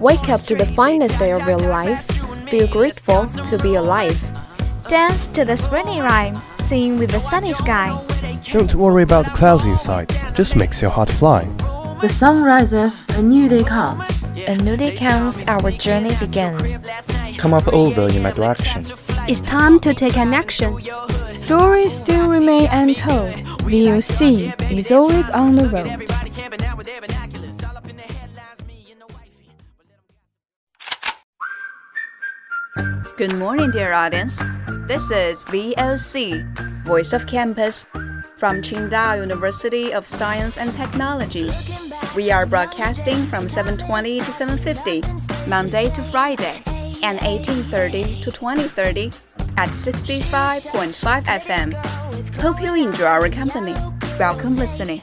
Wake up to the finest day of your life. Feel grateful to be alive. Dance to the springy rhyme. Sing with the sunny sky. Don't worry about the clouds inside, just makes your heart fly. The sun rises, a new day comes. A new day comes, our journey begins. Come up over in my direction. It's time to take an action. Stories still remain untold. The VOC is always on the road. Good morning, dear audience. This is VOC, Voice of Campus, from Qingdao University of Science and Technology. We are broadcasting from 7:20 to 7:50, Monday to Friday, and 18:30 to 20:30 at 65.5 FM. Hope you enjoy our company. Welcome listening.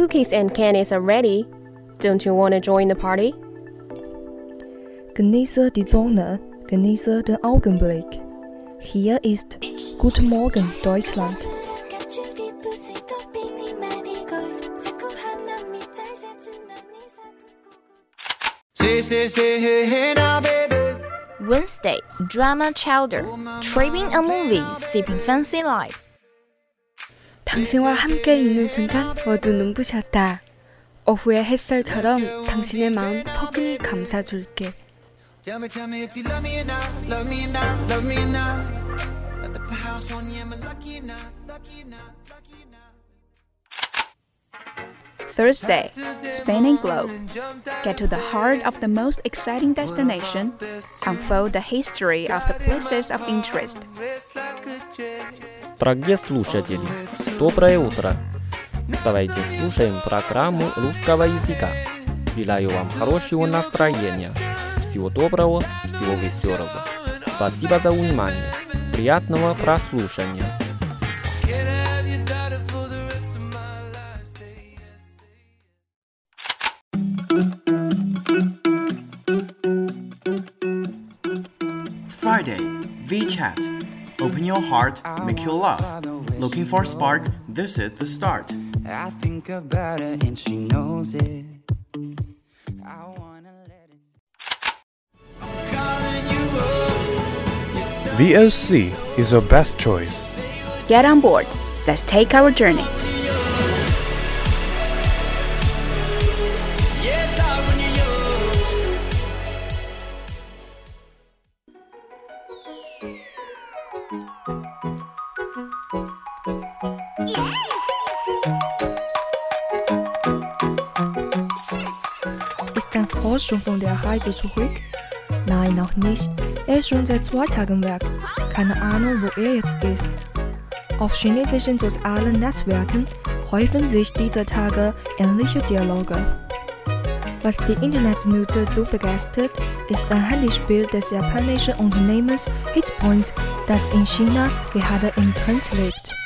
Cookies and candies are ready. Don't you want to join the party? Genieße die Sonne, genieße den Augenblick. Hier ist Guten Morgen Deutschland. Wednesday, drama chowder. Tripping on movies, sipping fancy life. 당신과 함께 있는 순간 모두 눈부셨다. 오후의 햇살처럼 당신의 마음 포근히 감싸줄게. Thursday, Spain and Globe. Get to the heart of the most exciting destination. Unfold the history of the places of interest. Дорогие слушатели, доброе утро. Давайте слушаем программу русского языка. Желаю вам хорошего настроения. Всего доброго, всего веселого. Спасибо за внимание. Приятного прослушивания. VChat. Open your heart, make your love. Looking for a spark? This is the start. I think about her and she knows it. I wanna let it. I'm calling you up. VOC is your best choice. Get on board. Let's take our journey. Frosch schon von der Reise zurück? Nein, noch nicht. Er ist schon seit zwei Tagen weg. Keine Ahnung, wo er jetzt ist. Auf chinesischen sozialen Netzwerken häufen sich dieser Tage ähnliche Dialoge. Was die Internetnutzer so begeistert, ist ein Handyspiel des japanischen Unternehmens Hitpoint, das in China gerade im Trend liegt.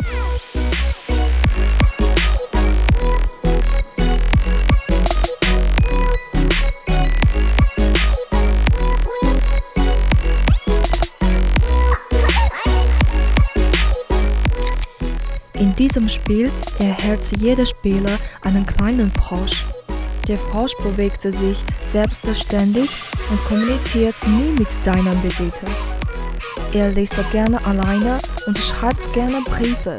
In diesem Spiel erhält jeder Spieler einen kleinen Frosch. Der Frosch bewegt sich selbstständig und kommuniziert nie mit seinem Besitzer. Er liest gerne alleine und schreibt gerne Briefe.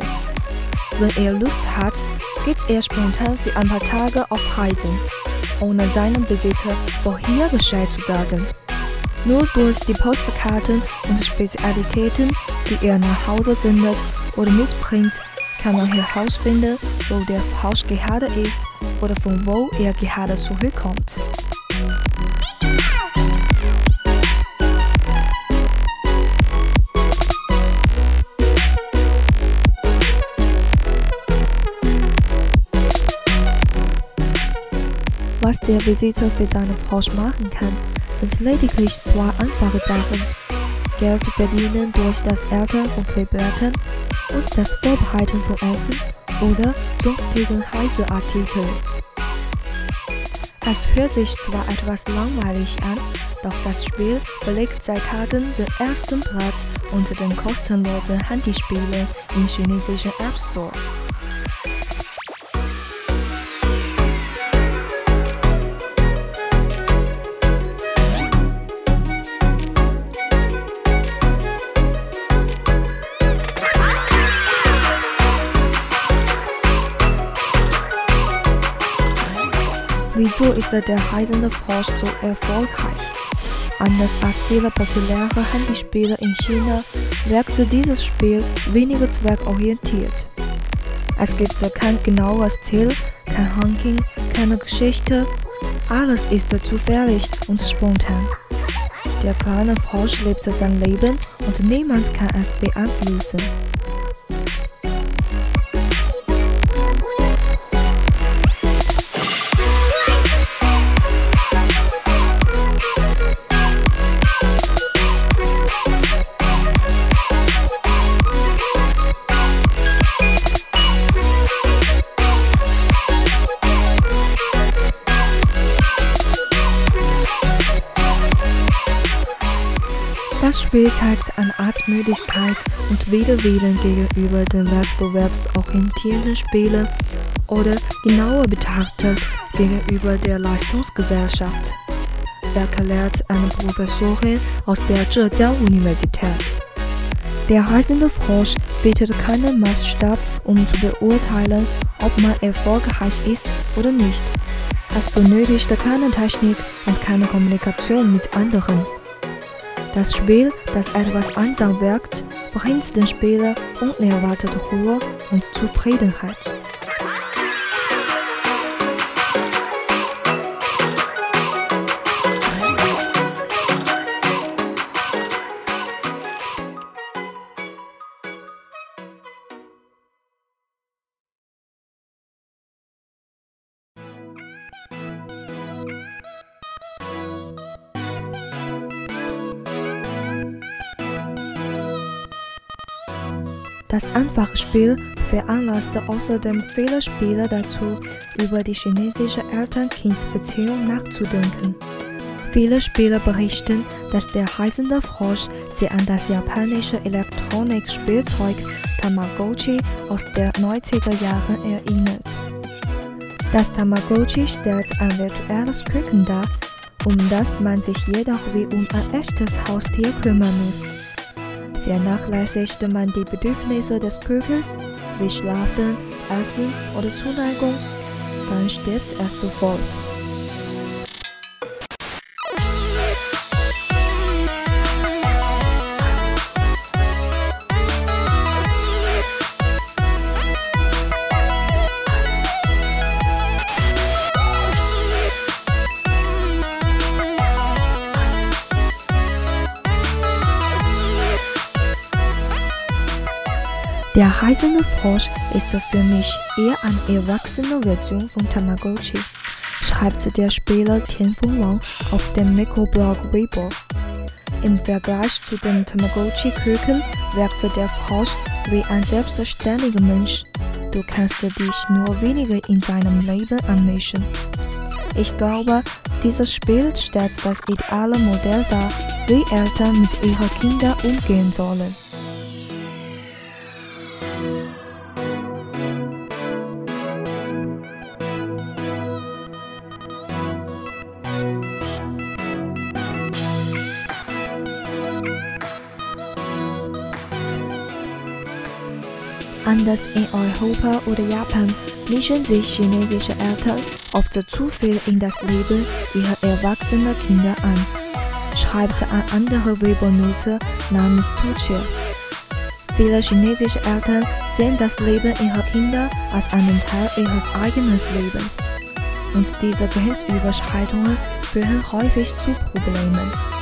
Wenn er Lust hat, geht er spontan für ein paar Tage auf Reisen, ohne seinem Besitzer vorher Bescheid zu sagen. Nur durch die Postkarten und Spezialitäten, die er nach Hause sendet oder mitbringt, kann man herausfinden, wo der Faust gerade ist oder von wo er gerade zurückkommt. Was der Besitzer für seine Frosch machen kann, sind lediglich zwei einfache Sachen. Geld verdienen durch das Ernten von Kleeblättern und das Vorbereiten von Essen oder sonstigen Reiseartikeln. Es hört sich zwar etwas langweilig an, doch das Spiel belegt seit Tagen den ersten Platz unter den kostenlosen Handyspielen im chinesischen App Store. Wieso ist der reisende Frosch so erfolgreich? Anders als viele populäre Handyspiele in China wirkte dieses Spiel weniger zweckorientiert. Es gibt kein genaues Ziel, kein Ranking, keine Geschichte, alles ist zufällig und spontan. Der kleine Frosch lebt sein Leben und niemand kann es beeinflussen. Das Spiel zeigt eine Art Müdigkeit und Widerwillen gegenüber den wettbewerbsorientierten Spielen oder genauer betrachtet gegenüber der Leistungsgesellschaft, erklärt eine Professorin aus der Zhejiang-Universität. Der reisende Frosch bietet keinen Maßstab, um zu beurteilen, ob man erfolgreich ist oder nicht. Es benötigt keine Technik und keine Kommunikation mit anderen. Das Spiel, das etwas einsam wirkt, bringt den Spieler unerwartete Ruhe und Zufriedenheit. Das einfache Spiel veranlasste außerdem viele Spieler dazu, über die chinesische Eltern-Kind-Beziehung nachzudenken. Viele Spieler berichten, dass der reisende Frosch sie an das japanische Elektronikspielzeug Tamagotchi aus den 90er Jahren erinnert. Das Tamagotchi stellt ein virtuelles Küken dar, um das man sich jedoch wie um ein echtes Haustier kümmern muss. Vernachlässigte man die Bedürfnisse des Kükens, wie Schlafen, Essen oder Zuneigung, dann stirbt es sofort. Der reisende Frosch ist für mich eher eine erwachsene Version von Tamagotchi, schreibt der Spieler Tianfeng Wang auf dem Mikroblog Weibo. Im Vergleich zu dem Tamagotchi-Küken wirkt der Frosch wie ein selbstständiger Mensch. Du kannst dich nur weniger in seinem Leben anmischen. Ich glaube, dieses Spiel stellt das ideale Modell dar, wie Eltern mit ihren Kindern umgehen sollen. Anders in Europa oder Japan mischen sich chinesische Eltern oft zu viel in das Leben ihrer erwachsenen Kinder an, schreibt ein anderer Weibo-Nutzer namens Tuche. Viele chinesische Eltern sehen das Leben ihrer Kinder als einen Teil ihres eigenen Lebens. Und diese Grenzüberschreitungen führen häufig zu Problemen.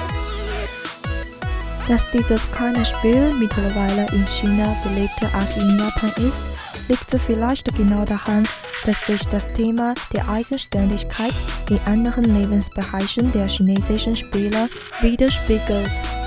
Dass dieses kleine Spiel mittlerweile in China beliebter als in Japan ist, liegt vielleicht genau daran, dass sich das Thema der Eigenständigkeit in anderen Lebensbereichen der chinesischen Spieler widerspiegelt.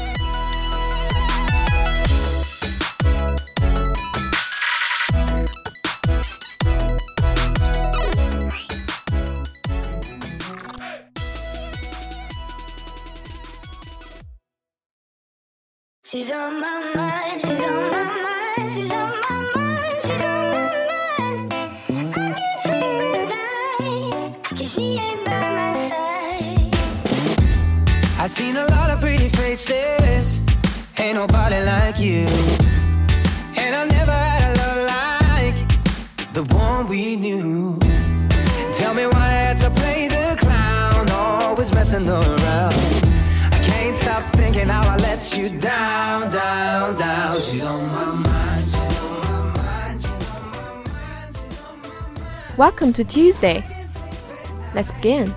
She's on my mind, she's on my mind, she's on my mind, she's on my mind. I can't sleep at night, 'cause she ain't by my side. I've seen a lot of pretty faces, ain't nobody like you. And I never had a love like the one we knew. Tell me why I had to play the clown, always messing around. I can't stop thinking how I let you down, Welcome to Tuesday. Let's begin.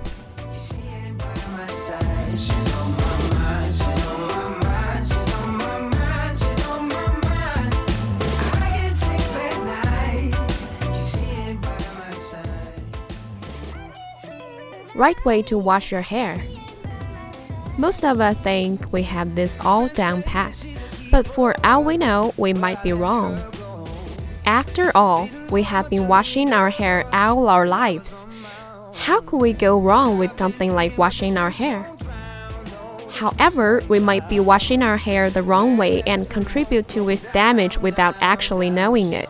Right way to wash your hair. Most of us think we have this all down pat, but for all we know, we might be wrong. After all, we have been washing our hair all our lives. How could we go wrong with something like washing our hair? However, we might be washing our hair the wrong way and contribute to its damage without actually knowing it.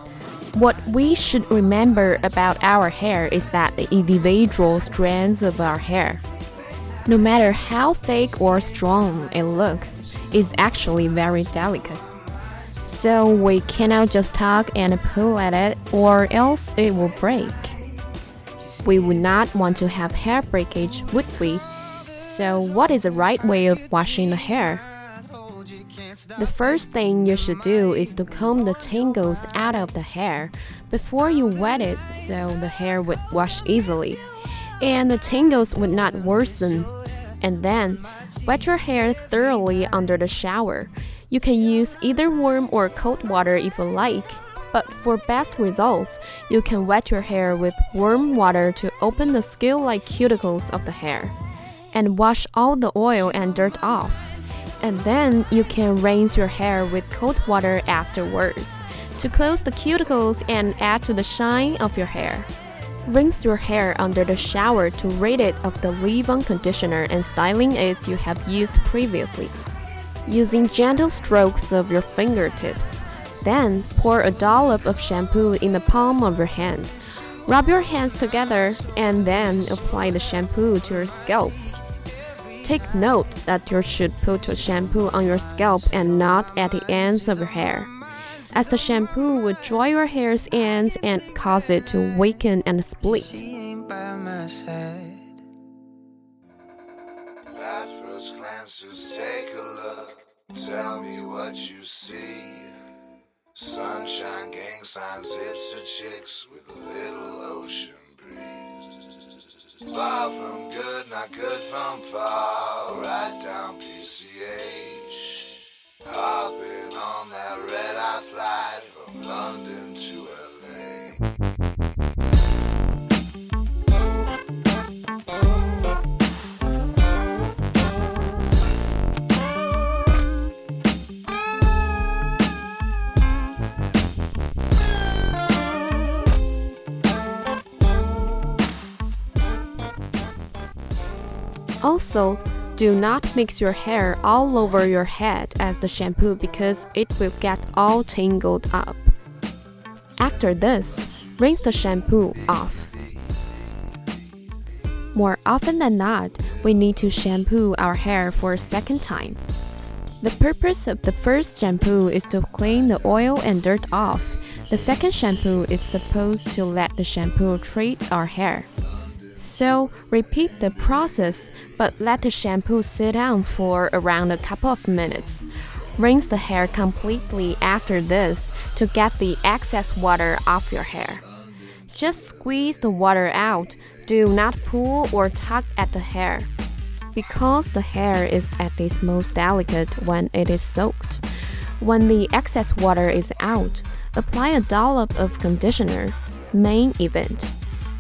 What we should remember about our hair is that the individual strands of our hair, no matter how thick or strong it looks, is actually very delicate. So we cannot just tug and pull at it, or else it will break. We would not want to have hair breakage, would we? So, what is the right way of washing the hair? The first thing you should do is to comb the tangles out of the hair before you wet it so the hair would wash easily and the tangles would not worsen. And then, wet your hair thoroughly under the shower. You can use either warm or cold water if you like. But for best results, you can wet your hair with warm water to open the scale like cuticles of the hair and wash all the oil and dirt off. And then you can rinse your hair with cold water afterwards to close the cuticles and add to the shine of your hair. Rinse your hair under the shower to rid it of the leave-on conditioner and styling aids you have used previously. Using gentle strokes of your fingertips. Then pour a dollop of shampoo in the palm of your hand. Rub your hands together and then apply the shampoo to your scalp. Take note that you should put your shampoo on your scalp and not at the ends of your hair, as the shampoo would dry your hair's ends and cause it to weaken and split. She ain't by my side. At first glance, Tell me what you see. Sunshine, gang signs, hips to chicks with little ocean breeze. Far from good, not good from far. Right down PCH. Hopping on that red eye flight from London to Also, do not mix your hair all over your head as the shampoo because it will get all tangled up. After this, rinse the shampoo off. More often than not, we need to shampoo our hair for a second time. The purpose of the first shampoo is to clean the oil and dirt off. The second shampoo is supposed to let the shampoo treat our hair. So repeat the process, but let the shampoo sit down for around a couple of minutes. Rinse the hair completely after this to get the excess water off your hair. Just squeeze the water out. Do not pull or tug at the hair. Because the hair is at its most delicate when it is soaked. When the excess water is out, apply a dollop of conditioner. Main event.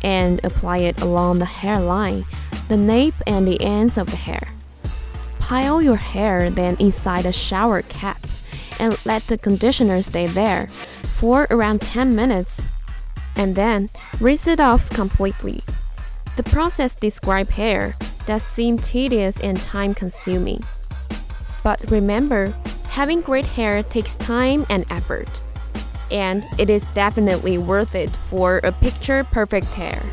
And apply it along the hairline, the nape, and the ends of the hair. Pile your hair then inside a shower cap and let the conditioner stay there for around 10 minutes and then rinse it off completely. The process described here does seem tedious and time consuming. But remember, having great hair takes time and effort. And it is definitely worth it for a picture perfect hair.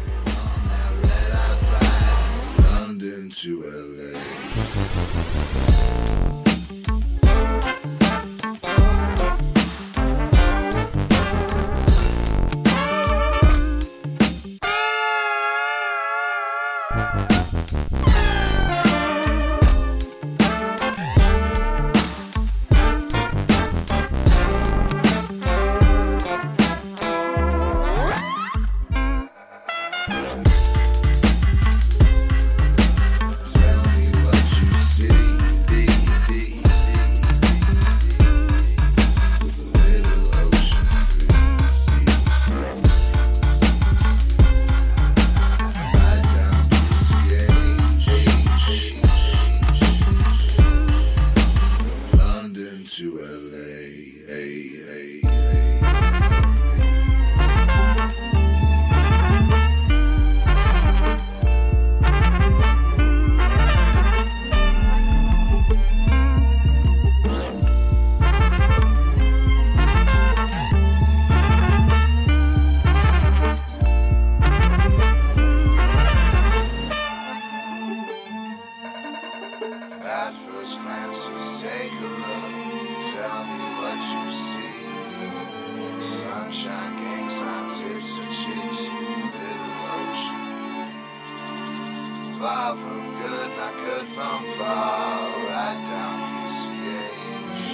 From far. Right down PCH.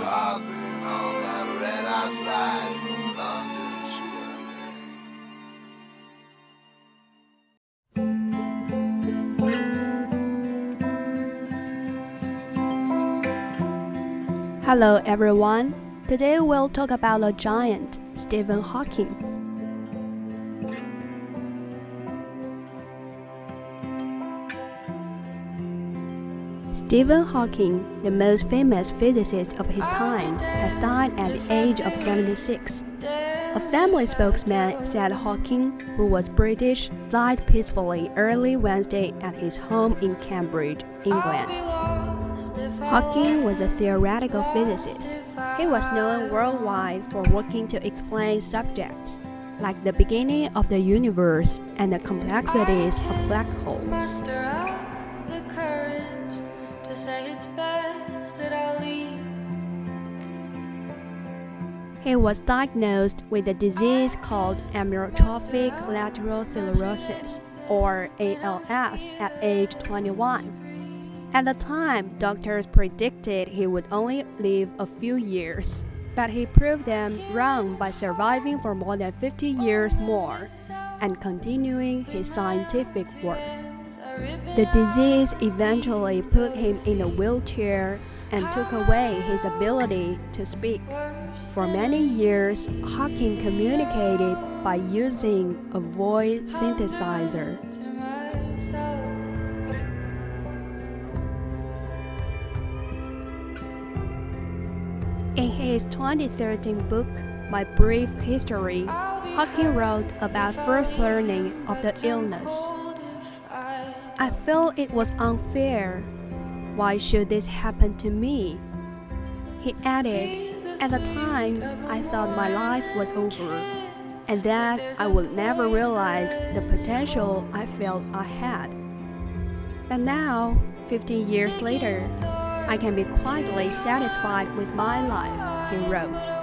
I've been on that red eye flight from London to LA. Hello everyone. Today we'll talk about a giant, Stephen Hawking. Stephen Hawking, the most famous physicist of his time, has died at the age of 76. A family spokesman said Hawking, who was British, died peacefully early Wednesday at his home in Cambridge, England. Hawking was a theoretical physicist. He was known worldwide for working to explain subjects like the beginning of the universe and the complexities of black holes. He was diagnosed with a disease called amyotrophic lateral sclerosis, or ALS, at age 21. At the time, doctors predicted he would only live a few years, but he proved them wrong by surviving for more than 50 years more and continuing his scientific work. The disease eventually put him in a wheelchair and took away his ability to speak. For many years, Hawking communicated by using a voice synthesizer. In his 2013 book, My Brief History, Hawking wrote about first learning of the illness. I felt it was unfair. Why should this happen to me? He added, At the time, I thought my life was over, and that I would never realize the potential I felt I had. But now, 15 years later, I can be quietly satisfied with my life, he wrote.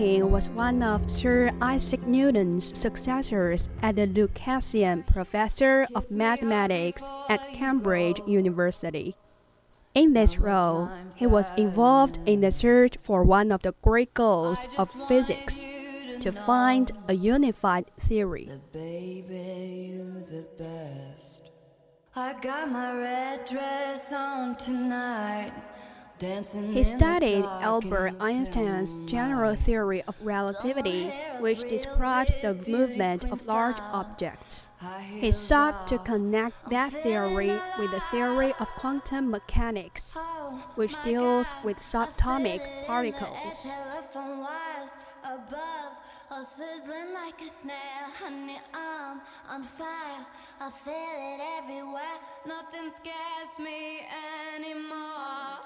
Hawking was one of Sir Isaac Newton's successors as the Lucasian Professor of Mathematics at Cambridge University. In this role, he was involved in the search for one of the great goals of physics to find a unified theory. I got my red dress on tonight. He studied Albert Einstein's general theory of relativity, which describes the movement of large objects. He sought to connect that theory with the theory of quantum mechanics, which deals with subatomic particles. telephone wires above are sizzling like a snare. Honey, I'm on fire. I feel it everywhere. Nothing scares me anymore.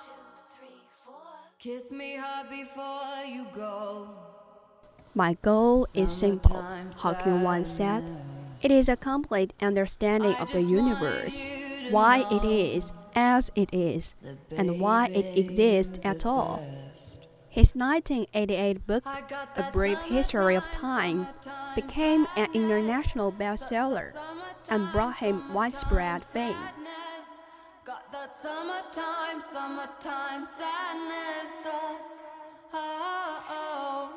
Kiss me hard before you go. My goal is simple, Hawking once said. It is a complete understanding of the universe, why it is as it is, and why it exists at all. His 1988 book, A Brief History of Time, became an international bestseller and brought him widespread fame. Summertime, summertime sadness. Oh, oh, oh.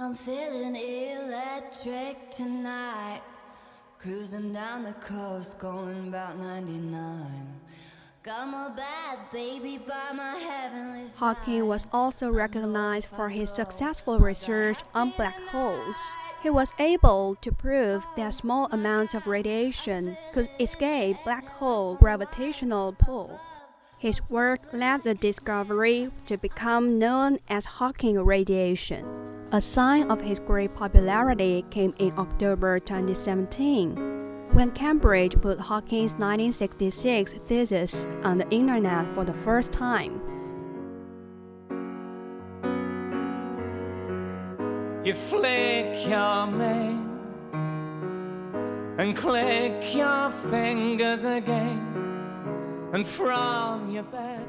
I'm feeling electric tonight. Cruising down the coast, going about 99. Hawking was also recognized for his successful research on black holes. He was able to prove that small amounts of radiation could escape black hole gravitational pull. His work led the discovery to become known as Hawking radiation. A sign of his great popularity came in October 2017 when Cambridge put Hawking's 1966 thesis on the internet for the first time. You flick your mane and click your fingers again,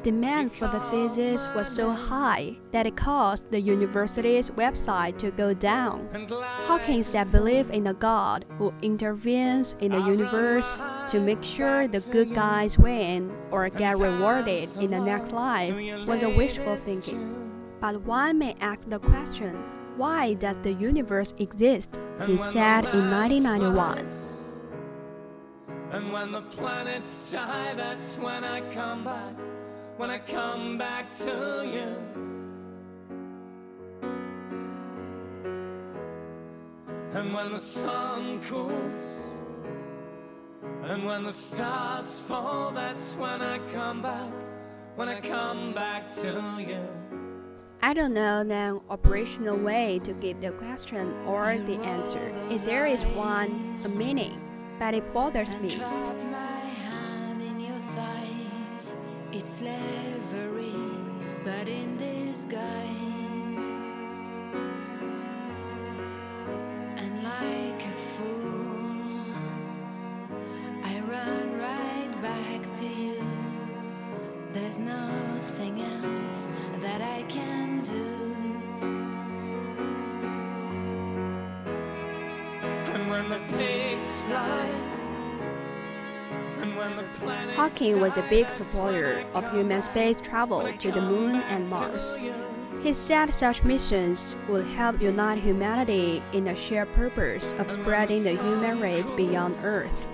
Demand for the thesis was so high that it caused the university's website to go down. Hawking said belief in a God who intervenes in the universe to make sure the good guys win or get rewarded in the next life was a wishful thinking. But one may ask the question why does the universe exist? He said in 1991. And when the planets die, that's when I come back. When I come back to you. And when the sun cools, and when the stars fall, that's when I come back. When I come back to you. I don't know an operational way to give the question or the answer. If there is one, a meaning, but it bothers me. Trap my hand in your thighs. It's slavery, but in disguise. Hawking was a big supporter of human space travel to the moon and Mars. He said such missions would help unite humanity in a shared purpose of spreading the human race beyond Earth.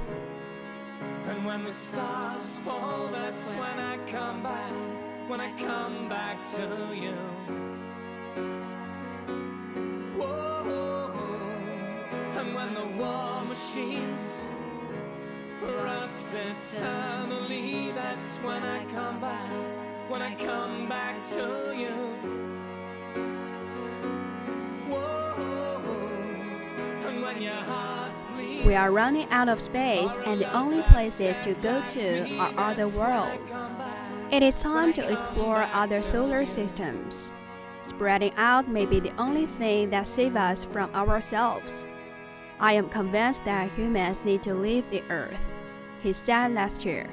And when the stars fall, that's when I come back. When I come back to you. Machines rust that's when I come back. When I come back to you. Whoa. And when your heart bleeds. We are running out of space, and the only places to go to are other worlds. It is time to explore other solar systems. Spreading out may be the only thing that saves us from ourselves. I am convinced that humans need to leave the Earth, he said last year.